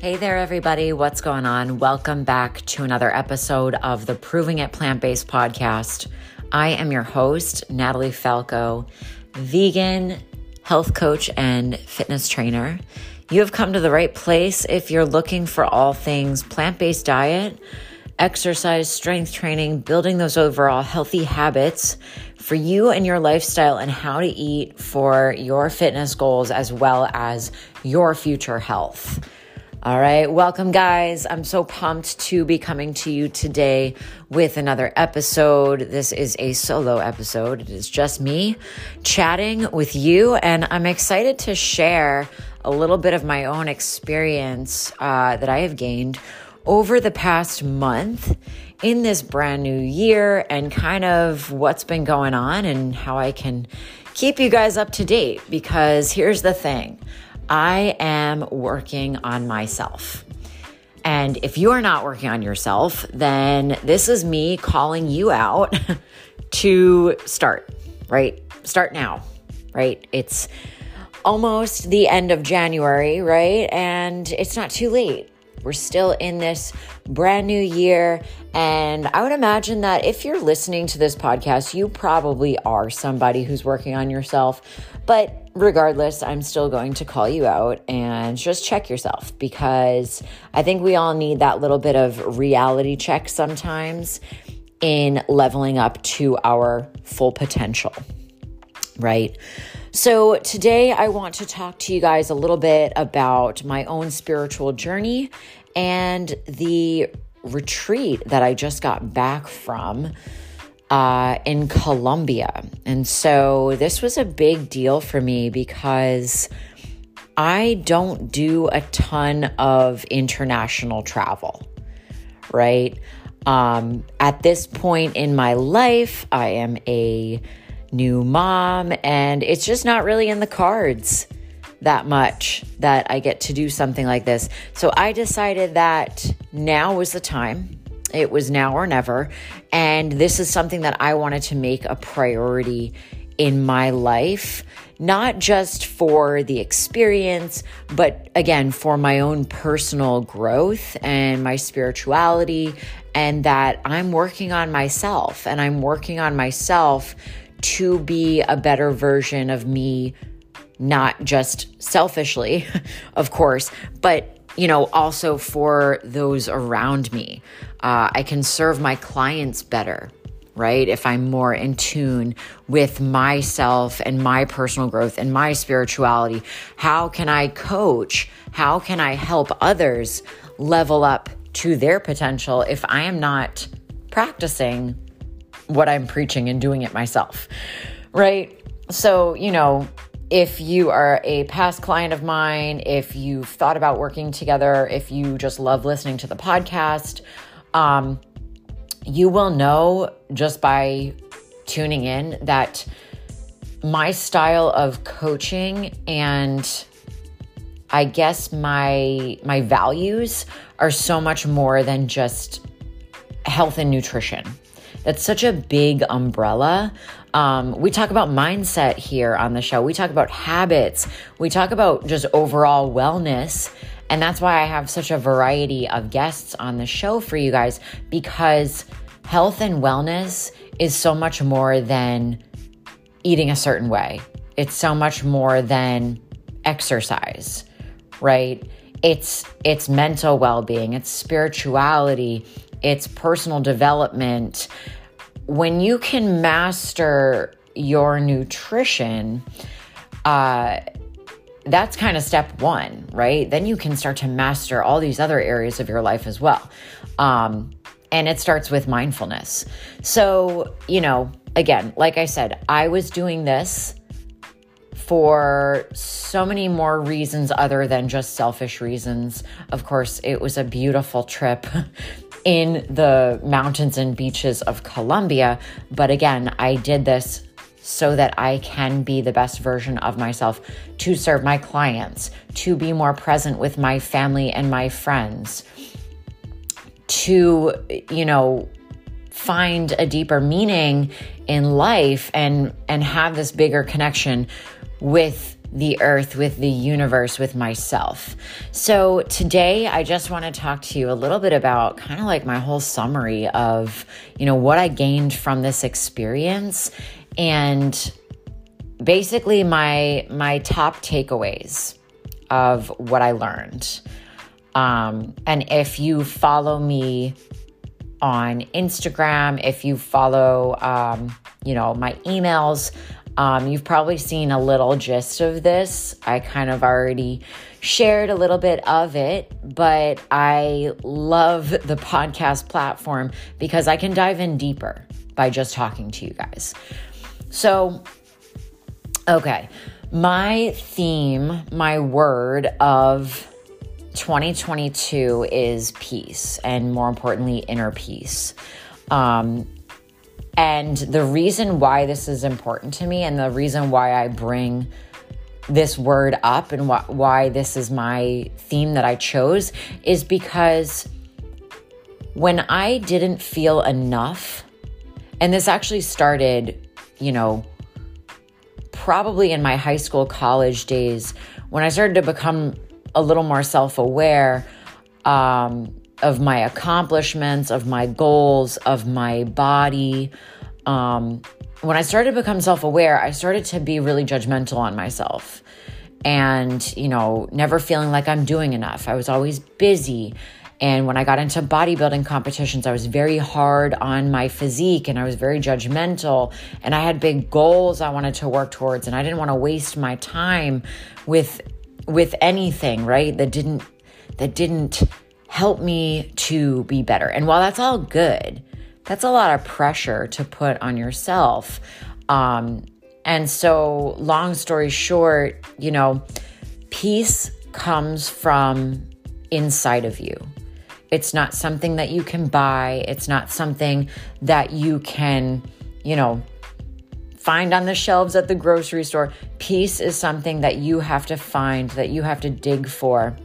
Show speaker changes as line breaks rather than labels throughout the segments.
Hey there, everybody. What's going on? Welcome back to another episode of the Proving It Plant Based podcast. I am your host, Natalie Falco, vegan, health coach, and fitness trainer. You have come to the right place if you're looking for all things plant based diet, exercise, strength training, building those overall healthy habits for you and your lifestyle, and how to eat for your fitness goals as well as your future health. All right, welcome, guys. I'm so pumped to be coming to you today with another episode. This is a solo episode. It is just me chatting with you, and I'm excited to share a little bit of my own experience uh, that I have gained over the past month in this brand new year and kind of what's been going on and how I can keep you guys up to date. Because here's the thing. I am working on myself. And if you are not working on yourself, then this is me calling you out to start, right? Start now, right? It's almost the end of January, right? And it's not too late. We're still in this brand new year. And I would imagine that if you're listening to this podcast, you probably are somebody who's working on yourself. But regardless, I'm still going to call you out and just check yourself because I think we all need that little bit of reality check sometimes in leveling up to our full potential, right? So, today I want to talk to you guys a little bit about my own spiritual journey and the retreat that I just got back from uh, in Colombia. And so this was a big deal for me because I don't do a ton of international travel, right? Um, at this point in my life, I am a new mom, and it's just not really in the cards that much that I get to do something like this. So I decided that now was the time. It was now or never. And this is something that I wanted to make a priority in my life, not just for the experience, but again, for my own personal growth and my spirituality, and that I'm working on myself and I'm working on myself to be a better version of me, not just selfishly, of course, but you know, also for those around me. Uh, I can serve my clients better, right? If I'm more in tune with myself and my personal growth and my spirituality, how can I coach? How can I help others level up to their potential if I am not practicing what I'm preaching and doing it myself, right? So, you know, if you are a past client of mine, if you've thought about working together, if you just love listening to the podcast, um, you will know just by tuning in that my style of coaching and I guess my my values are so much more than just health and nutrition. That's such a big umbrella. Um, we talk about mindset here on the show. We talk about habits. We talk about just overall wellness. And that's why I have such a variety of guests on the show for you guys because health and wellness is so much more than eating a certain way. It's so much more than exercise, right? It's it's mental well-being, it's spirituality, it's personal development. When you can master your nutrition, uh, that's kind of step one, right? Then you can start to master all these other areas of your life as well. Um, and it starts with mindfulness. So, you know, again, like I said, I was doing this for so many more reasons other than just selfish reasons. Of course, it was a beautiful trip in the mountains and beaches of Colombia. But again, I did this so that I can be the best version of myself to serve my clients, to be more present with my family and my friends, to, you know, find a deeper meaning in life and and have this bigger connection with the earth, with the universe, with myself. So today I just want to talk to you a little bit about kind of like my whole summary of, you know, what I gained from this experience and basically my my top takeaways of what I learned. Um, and if you follow me on Instagram, if you follow, um, you know, my emails, um, you've probably seen a little gist of this. I kind of already shared a little bit of it, but I love the podcast platform because I can dive in deeper by just talking to you guys. So, okay, my theme, my word of 2022 is peace, and more importantly, inner peace. Um, and the reason why this is important to me, and the reason why I bring this word up and wh- why this is my theme that I chose, is because when I didn't feel enough, and this actually started, you know, probably in my high school, college days, when I started to become a little more self aware um, of my accomplishments, of my goals, of my body. Um, when I started to become self aware, I started to be really judgmental on myself and, you know, never feeling like I'm doing enough. I was always busy. And when I got into bodybuilding competitions, I was very hard on my physique and I was very judgmental. And I had big goals I wanted to work towards. And I didn't want to waste my time with with anything, right? That didn't that didn't help me to be better. And while that's all good, that's a lot of pressure to put on yourself. Um, and so, long story short, you know, peace comes from inside of you. It's not something that you can buy. It's not something that you can, you know, find on the shelves at the grocery store. Peace is something that you have to find, that you have to dig for.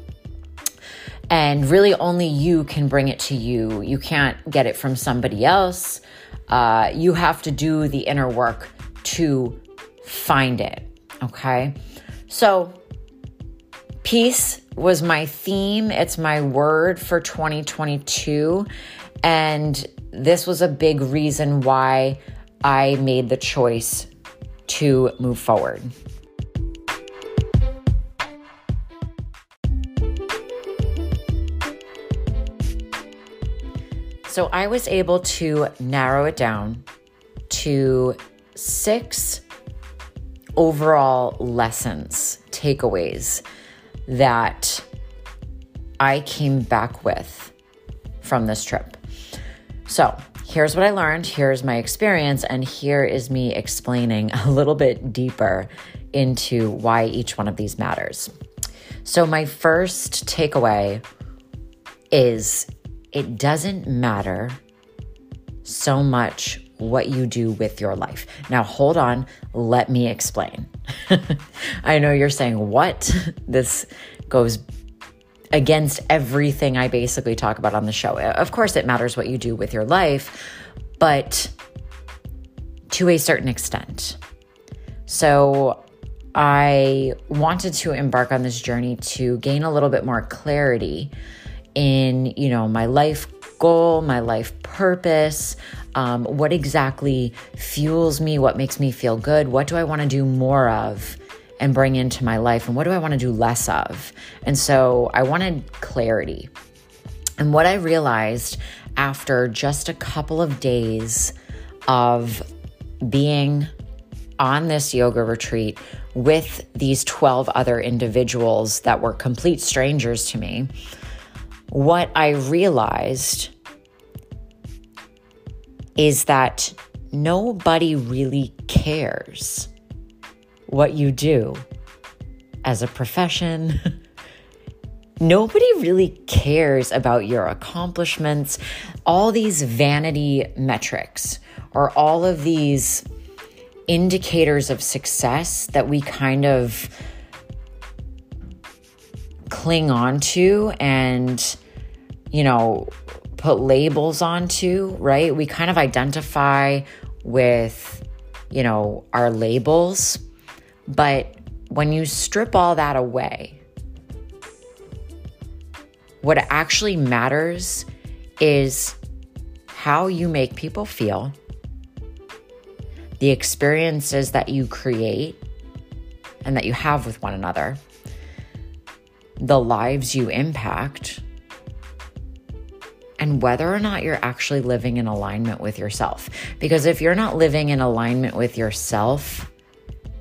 And really, only you can bring it to you. You can't get it from somebody else. Uh, you have to do the inner work to find it. Okay. So, peace was my theme. It's my word for 2022. And this was a big reason why I made the choice to move forward. So I was able to narrow it down to six overall lessons, takeaways that I came back with from this trip. So, here's what I learned, here's my experience, and here is me explaining a little bit deeper into why each one of these matters. So, my first takeaway is it doesn't matter so much what you do with your life. Now, hold on, let me explain. I know you're saying, What? This goes against everything I basically talk about on the show. Uh, of course, it matters what you do with your life, but to a certain extent. So, I wanted to embark on this journey to gain a little bit more clarity in, you know, my life goal, my life purpose, um, what exactly fuels me, what makes me feel good, what do I want to do more of and bring into my life? And what do I want to do less of? And so I wanted clarity. And what I realized after just a couple of days of being on this yoga retreat with these 12 other individuals that were complete strangers to me, what I realized is that nobody really cares what you do as a profession. Nobody really cares about your accomplishments, all these vanity metrics, or all of these indicators of success that we kind of cling on to and, you know, put labels onto, right? We kind of identify with, you know, our labels but when you strip all that away, what actually matters is how you make people feel, the experiences that you create and that you have with one another, the lives you impact, and whether or not you're actually living in alignment with yourself. Because if you're not living in alignment with yourself,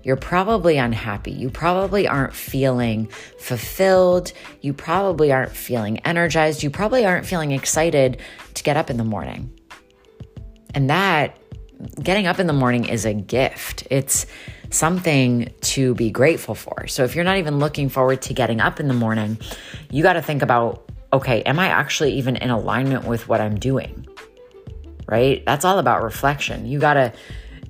you're probably unhappy. You probably aren't feeling fulfilled. You probably aren't feeling energized. You probably aren't feeling excited to get up in the morning. And that, getting up in the morning is a gift. It's something to be grateful for. So if you're not even looking forward to getting up in the morning, you got to think about okay, am I actually even in alignment with what I'm doing? Right? That's all about reflection. You got to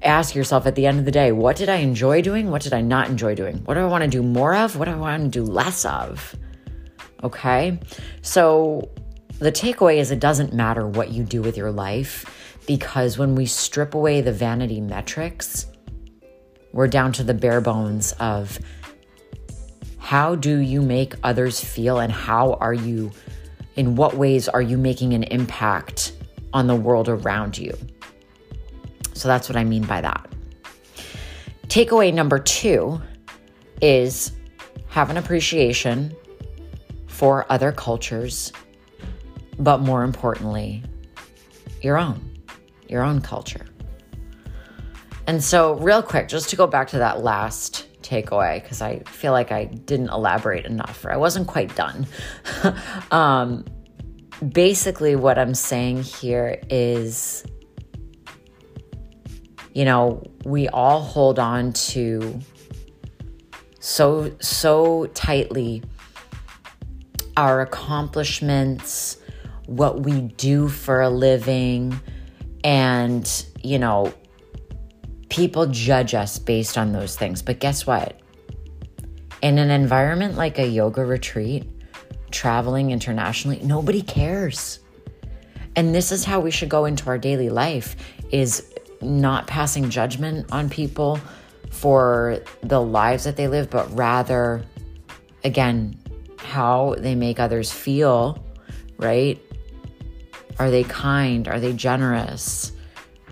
ask yourself at the end of the day, what did I enjoy doing? What did I not enjoy doing? What do I want to do more of? What do I want to do less of? Okay. So the takeaway is it doesn't matter what you do with your life because when we strip away the vanity metrics, we're down to the bare bones of how do you make others feel and how are you, in what ways are you making an impact on the world around you? So that's what I mean by that. Takeaway number two is have an appreciation for other cultures, but more importantly, your own, your own culture. And so, real quick, just to go back to that last takeaway, because I feel like I didn't elaborate enough, or I wasn't quite done. um, basically, what I'm saying here is you know, we all hold on to so so tightly our accomplishments, what we do for a living, and you know, people judge us based on those things. But guess what? In an environment like a yoga retreat, traveling internationally, nobody cares. And this is how we should go into our daily life is not passing judgment on people for the lives that they live, but rather, again, how they make others feel, right? Are they kind? Are they generous?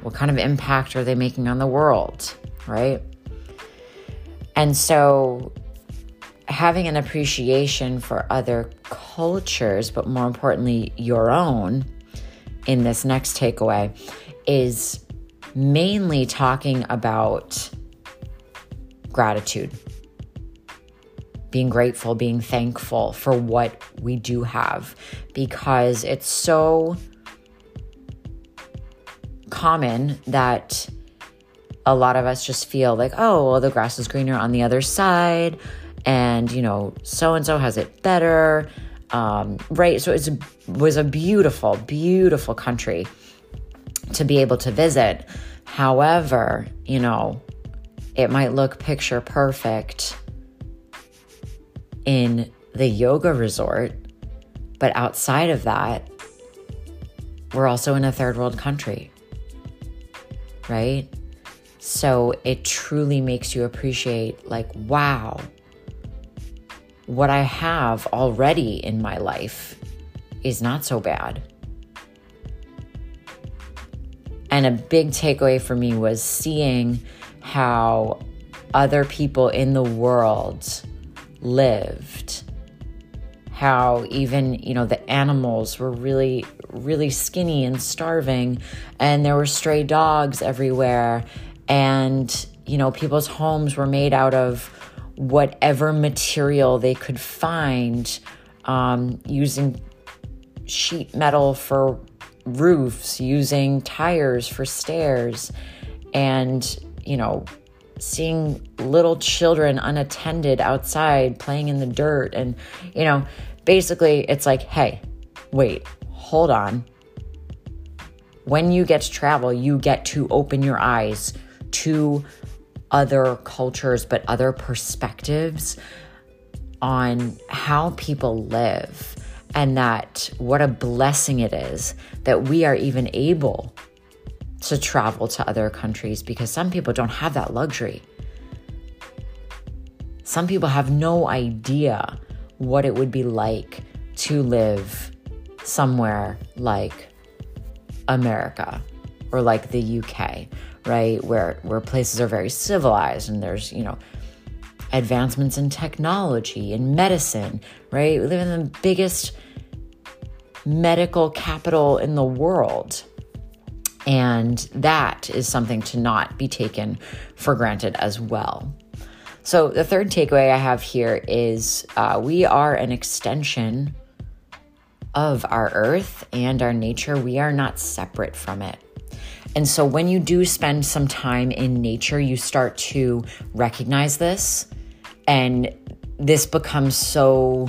What kind of impact are they making on the world, right? And so, having an appreciation for other cultures, but more importantly, your own, in this next takeaway is mainly talking about gratitude, being grateful, being thankful for what we do have, because it's so common that a lot of us just feel like, oh, well, the grass is greener on the other side, and you know, so and so has it better. Um, right. So it was a beautiful, beautiful country to be able to visit. However, you know, it might look picture perfect in the yoga resort, but outside of that, we're also in a third world country, right? So it truly makes you appreciate, like, wow, what I have already in my life is not so bad. And a big takeaway for me was seeing how other people in the world lived. How even, you know, the animals were really, really skinny and starving, and there were stray dogs everywhere. And, you know, people's homes were made out of whatever material they could find um, using sheet metal for roofs, using tires for stairs, and, you know, seeing little children unattended outside playing in the dirt. And, you know, basically it's like, hey, wait, hold on. When you get to travel, you get to open your eyes to other cultures, but other perspectives on how people live and that what a blessing it is that we are even able to travel to other countries because some people don't have that luxury. some people have no idea what it would be like to live somewhere like America or like the UK, right? Where where places are very civilized and there's, you know, advancements in technology and medicine, right? We live in the biggest medical capital in the world. And that is something to not be taken for granted as well. So, the third takeaway I have here is uh, we are an extension of our earth and our nature. We are not separate from it. And so, when you do spend some time in nature, you start to recognize this, and this becomes so,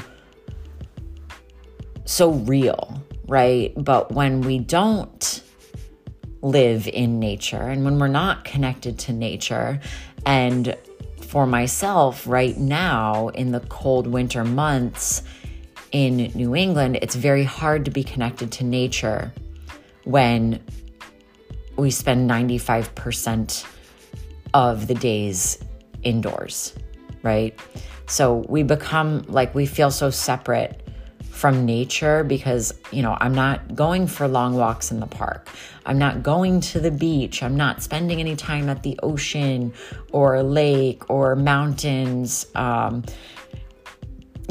so real, right? But when we don't live in nature and when we're not connected to nature and for myself right now in the cold winter months in New England, it's very hard to be connected to nature when we spend 95% of the days indoors, right? So we become like we feel so separate from nature because, you know, I'm not going for long walks in the park. I'm not going to the beach. I'm not spending any time at the ocean or lake or mountains. Um,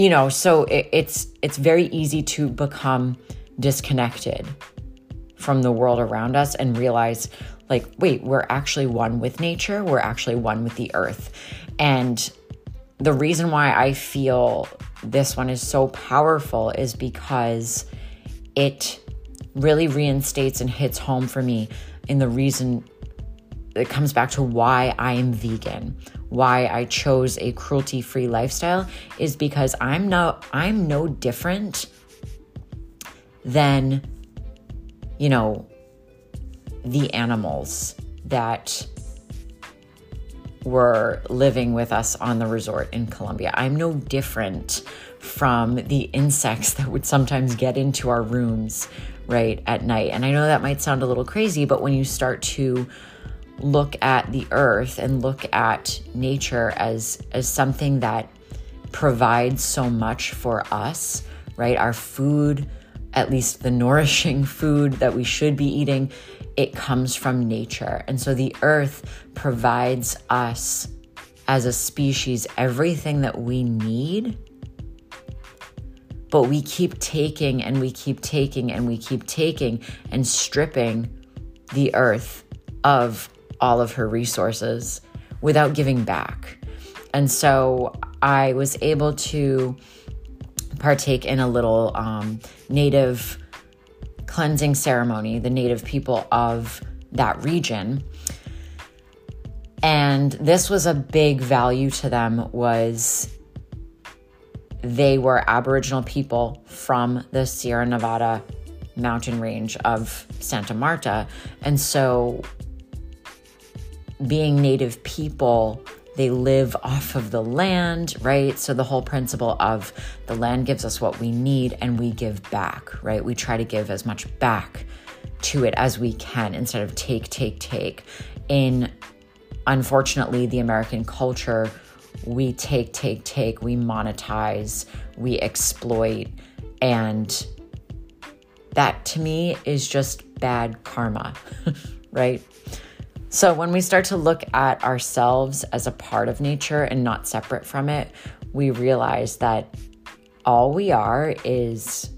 you know, so it, it's it's very easy to become disconnected from the world around us and realize like wait we're actually one with nature we're actually one with the earth. And the reason why i feel this one is so powerful is because it really reinstates and hits home for me in the reason it comes back to why I am vegan, why I chose a cruelty-free lifestyle is because I'm no I'm no different than you know the animals that were living with us on the resort in Colombia. I'm no different from the insects that would sometimes get into our rooms right at night. And I know that might sound a little crazy, but when you start to look at the earth and look at nature as as something that provides so much for us, right? Our food, at least the nourishing food that we should be eating, it comes from nature. And so the earth provides us as a species everything that we need. But we keep taking and we keep taking and we keep taking and stripping the earth of all of her resources without giving back. And so I was able to partake in a little um, native cleansing ceremony, the native people of that region. And this was a big value to them was they were Aboriginal people from the Sierra Nevada mountain range of Santa Marta. And so being native people they live off of the land, right? So the whole principle of the land gives us what we need and we give back, right? We try to give as much back to it as we can instead of take, take, take. In unfortunately, the American culture, we take, take, take, we monetize, we exploit, and that to me is just bad karma, right? So, when we start to look at ourselves as a part of nature and not separate from it, we realize that all we are is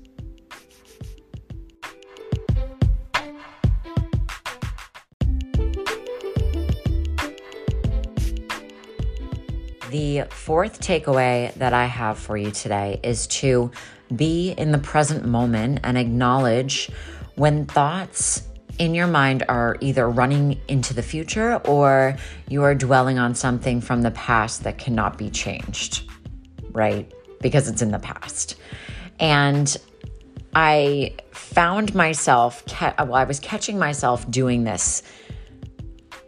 The fourth takeaway that I have for you today is to be in the present moment and acknowledge when thoughts in your mind are either running into the future or you are dwelling on something from the past that cannot be changed, right? Because it's in the past. And I found myself, well, I was catching myself doing this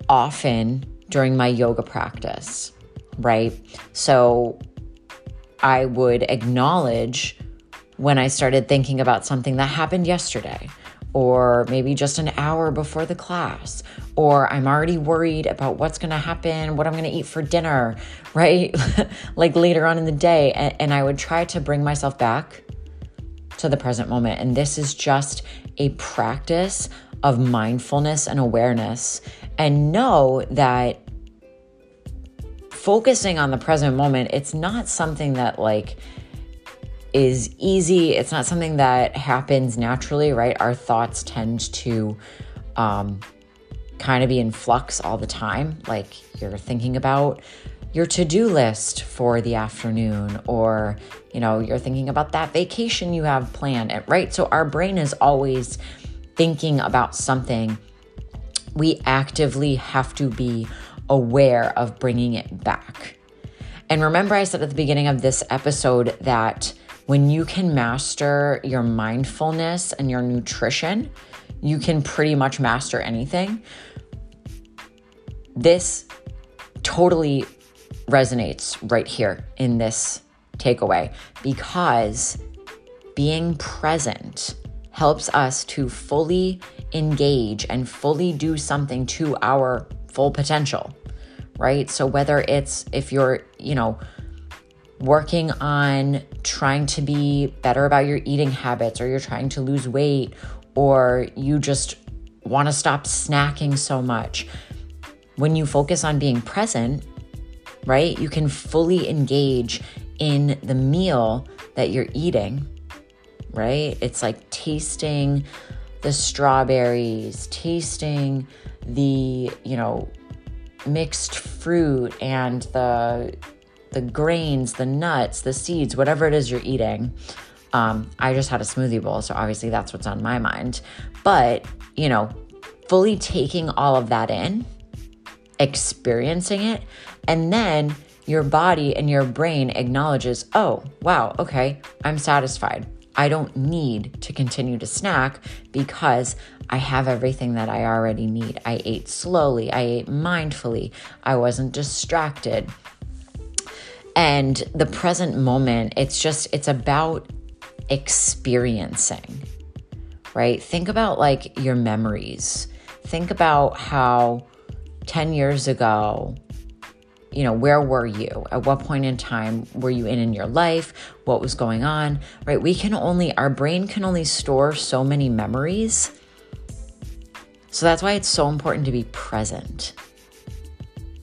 often during my yoga practice, right? So I would acknowledge when I started thinking about something that happened yesterday or maybe just an hour before the class, or I'm already worried about what's to happen, what I'm to eat for dinner, right? like later on in the day. And, and I would try to bring myself back to the present moment. And this is just a practice of mindfulness and awareness. And know that focusing on the present moment, it's not something that like is easy. It's not something that happens naturally, right? Our thoughts tend to um, kind of be in flux all the time. Like you're thinking about your to-do list for the afternoon or you know you're thinking about that vacation you have planned right so our brain is always thinking about something we actively have to be aware of bringing it back and remember i said at the beginning of this episode that when you can master your mindfulness and your nutrition you can pretty much master anything this totally resonates right here in this takeaway because being present helps us to fully engage and fully do something to our full potential, right? So, whether it's if you're, you know, working on trying to be better about your eating habits, or you're trying to lose weight, or you just want to stop snacking so much, when you focus on being present, right, you can fully engage in the meal that you're eating, right? It's like tasting the strawberries, tasting the, you know, mixed fruit and the the grains, the nuts, the seeds, whatever it is you're eating. Um, I just had a smoothie bowl, so obviously that's what's on my mind. But, you know, fully taking all of that in experiencing it, and then your body and your brain acknowledges, oh, wow, okay, I'm satisfied. I don't need to continue to snack because I have everything that I already need. I ate slowly, I ate mindfully, I wasn't distracted. And the present moment, it's just, it's about experiencing, right? Think about like your memories. Think about how 10 years ago, you know, where were you? At what point in time were you in in your life? What was going on? Right? We can only, our brain can only store so many memories. So that's why it's so important to be present,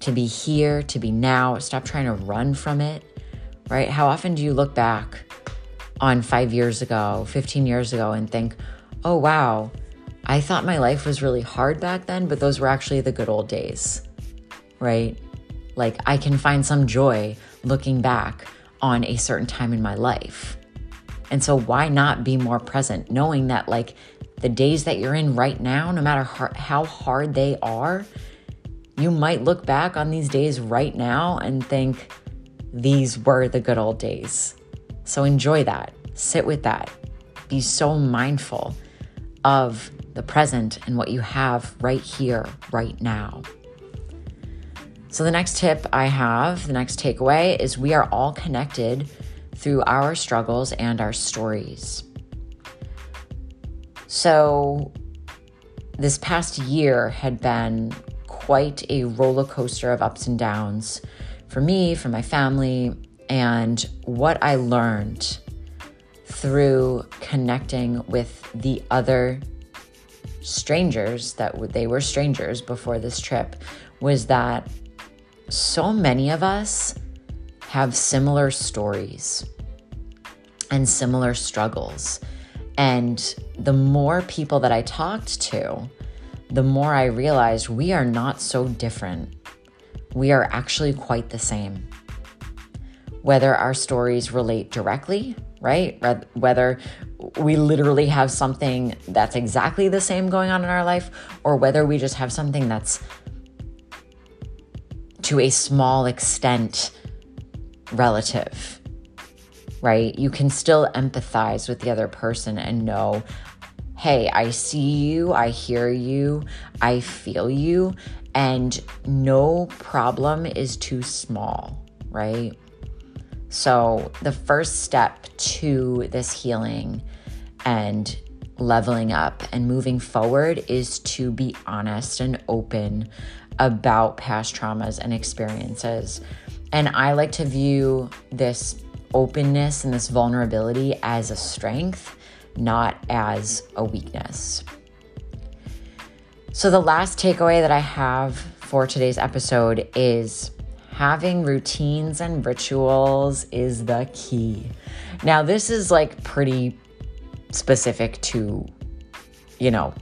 to be here, to be now. Stop trying to run from it, right? How often do you look back on five years ago, 15 years ago, and think, oh, wow, I thought my life was really hard back then, but those were actually the good old days, right? Like I can find some joy looking back on a certain time in my life. And so why not be more present knowing that like the days that you're in right now, no matter how hard they are, you might look back on these days right now and think these were the good old days. So enjoy that. Sit with that. Be so mindful of the present and what you have right here, right now. So, the next tip I have, the next takeaway is we are all connected through our struggles and our stories. So, this past year had been quite a roller coaster of ups and downs for me, for my family, and what I learned through connecting with the other strangers that they were strangers before this trip was that so many of us have similar stories and similar struggles. And the more people that I talked to, the more I realized we are not so different. We are actually quite the same. Whether our stories relate directly, right? Whether we literally have something that's exactly the same going on in our life, or whether we just have something that's to a small extent relative, right? You can still empathize with the other person and know, hey, I see you, I hear you, I feel you, and no problem is too small, right? So, the first step to this healing and leveling up and moving forward is to be honest and open about past traumas and experiences. And I like to view this openness and this vulnerability as a strength, not as a weakness. So, the last takeaway that I have for today's episode is having routines and rituals is the key. Now, this is like pretty specific to, you know,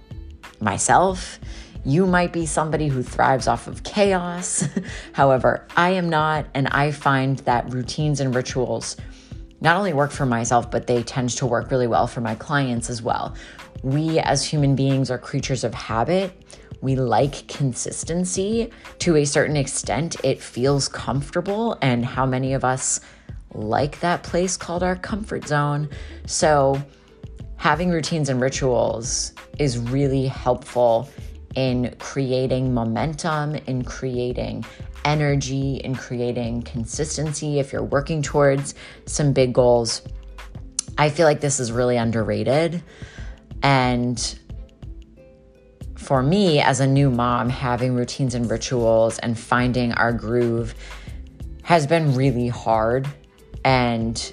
myself. You might be somebody who thrives off of chaos. However, I am not. And I find that routines and rituals not only work for myself, but they tend to work really well for my clients as well. We as human beings are creatures of habit. We like consistency to a certain extent. It feels comfortable. And how many of us like that place called our comfort zone? So, having routines and rituals is really helpful in creating momentum, in creating energy, in creating consistency if you're working towards some big goals. I feel like this is really underrated. And for me, as a new mom, having routines and rituals and finding our groove has been really hard. And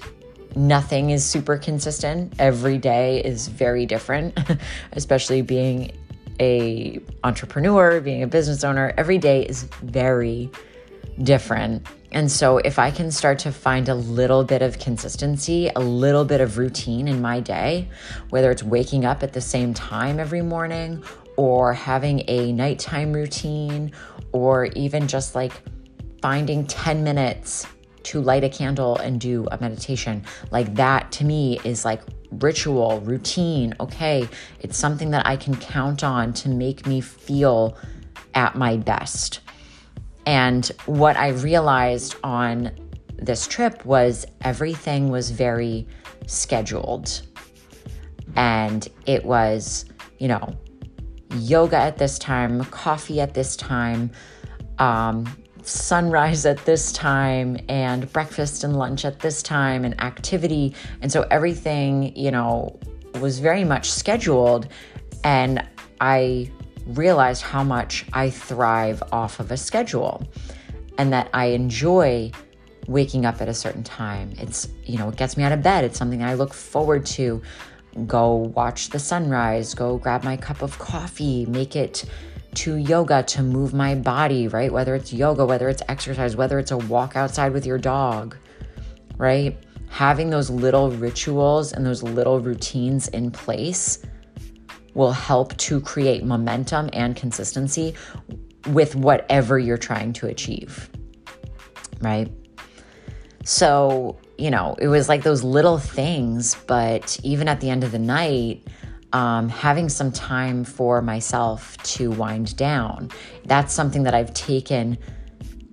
nothing is super consistent. Every day is very different, especially being a entrepreneur, being a business owner. Every day is very different. And so if I can start to find a little bit of consistency, a little bit of routine in my day, whether it's waking up at the same time every morning or having a nighttime routine or even just like finding 10 minutes to light a candle and do a meditation. Like that to me is like ritual, routine. Okay, it's something that I can count on to make me feel at my best. And what I realized on this trip was everything was very scheduled. And it was, you know, yoga at this time, coffee at this time, um, sunrise at this time and breakfast and lunch at this time and activity. And so everything, you know, was very much scheduled. And I realized how much I thrive off of a schedule and that I enjoy waking up at a certain time. It's, you know, it gets me out of bed. It's something I look forward to. Go watch the sunrise, go grab my cup of coffee, make it to yoga to move my body, right? Whether it's yoga, whether it's exercise, whether it's a walk outside with your dog, right? Having those little rituals and those little routines in place will help to create momentum and consistency with whatever you're trying to achieve, right? So, you know, it was like those little things, but even at the end of the night, um, having some time for myself to wind down. That's something that I've taken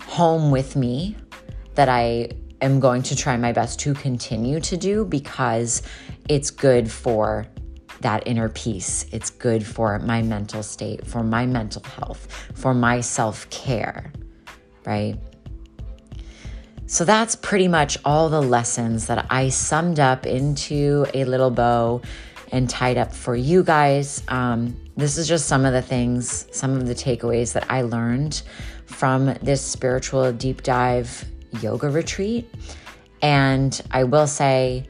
home with me that I am going to try my best to continue to do because it's good for that inner peace. It's good for my mental state, for my mental health, for my self care, right? So that's pretty much all the lessons that I summed up into a little bow and tied up for you guys. Um, this is just some of the things, some of the takeaways that I learned from this spiritual deep dive yoga retreat. And I will say,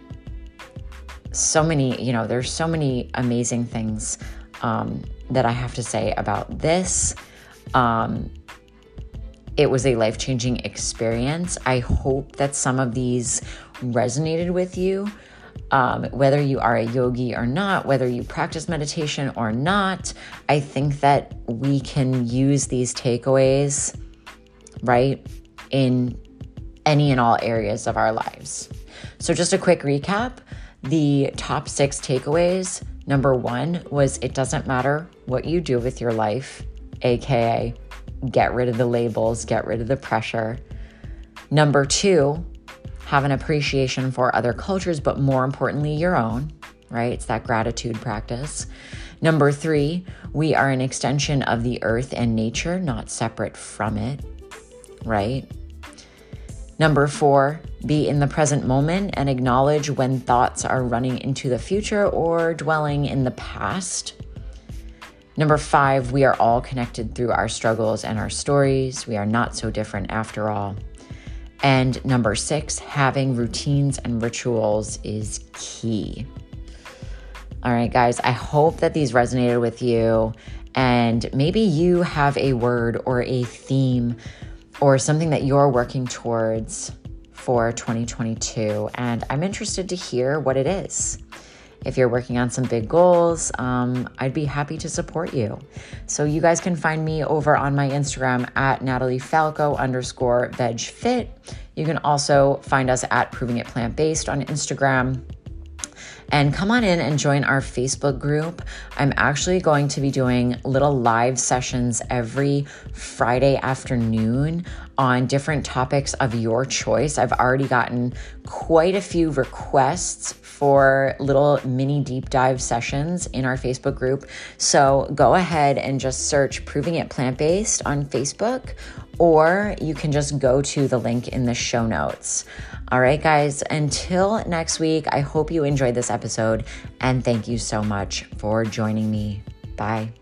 so many, you know, there's so many amazing things um, that I have to say about this. Um, it was a life changing experience. I hope that some of these resonated with you um, whether you are a yogi or not, whether you practice meditation or not, I think that we can use these takeaways, right, in any and all areas of our lives. So, just a quick recap the top six takeaways. Number one was it doesn't matter what you do with your life, AKA, get rid of the labels, get rid of the pressure. Number two, have an appreciation for other cultures, but more importantly, your own, right? It's that gratitude practice. Number three, we are an extension of the earth and nature, not separate from it, right? Number four, Be in the present moment and acknowledge when thoughts are running into the future or dwelling in the past. Number five, we are all connected through our struggles and our stories. We are not so different after all. And number six, having routines and rituals is key. All right, guys, I hope that these resonated with you. And maybe you have a word or a theme or something that you're working towards for 2022. And I'm interested to hear what it is. If you're working on some big goals, um, I'd be happy to support you. So you guys can find me over on my Instagram at Natalie Falco underscore veg fit. You can also find us at Proving It Plant Based on Instagram. And come on in and join our Facebook group. I'm actually going to be doing little live sessions every Friday afternoon on different topics of your choice. I've already gotten quite a few requests for little mini deep dive sessions in our Facebook group. So go ahead and just search Proving It Plant Based on Facebook, or you can just go to the link in the show notes. All right, guys, until next week, I hope you enjoyed this episode and thank you so much for joining me. Bye.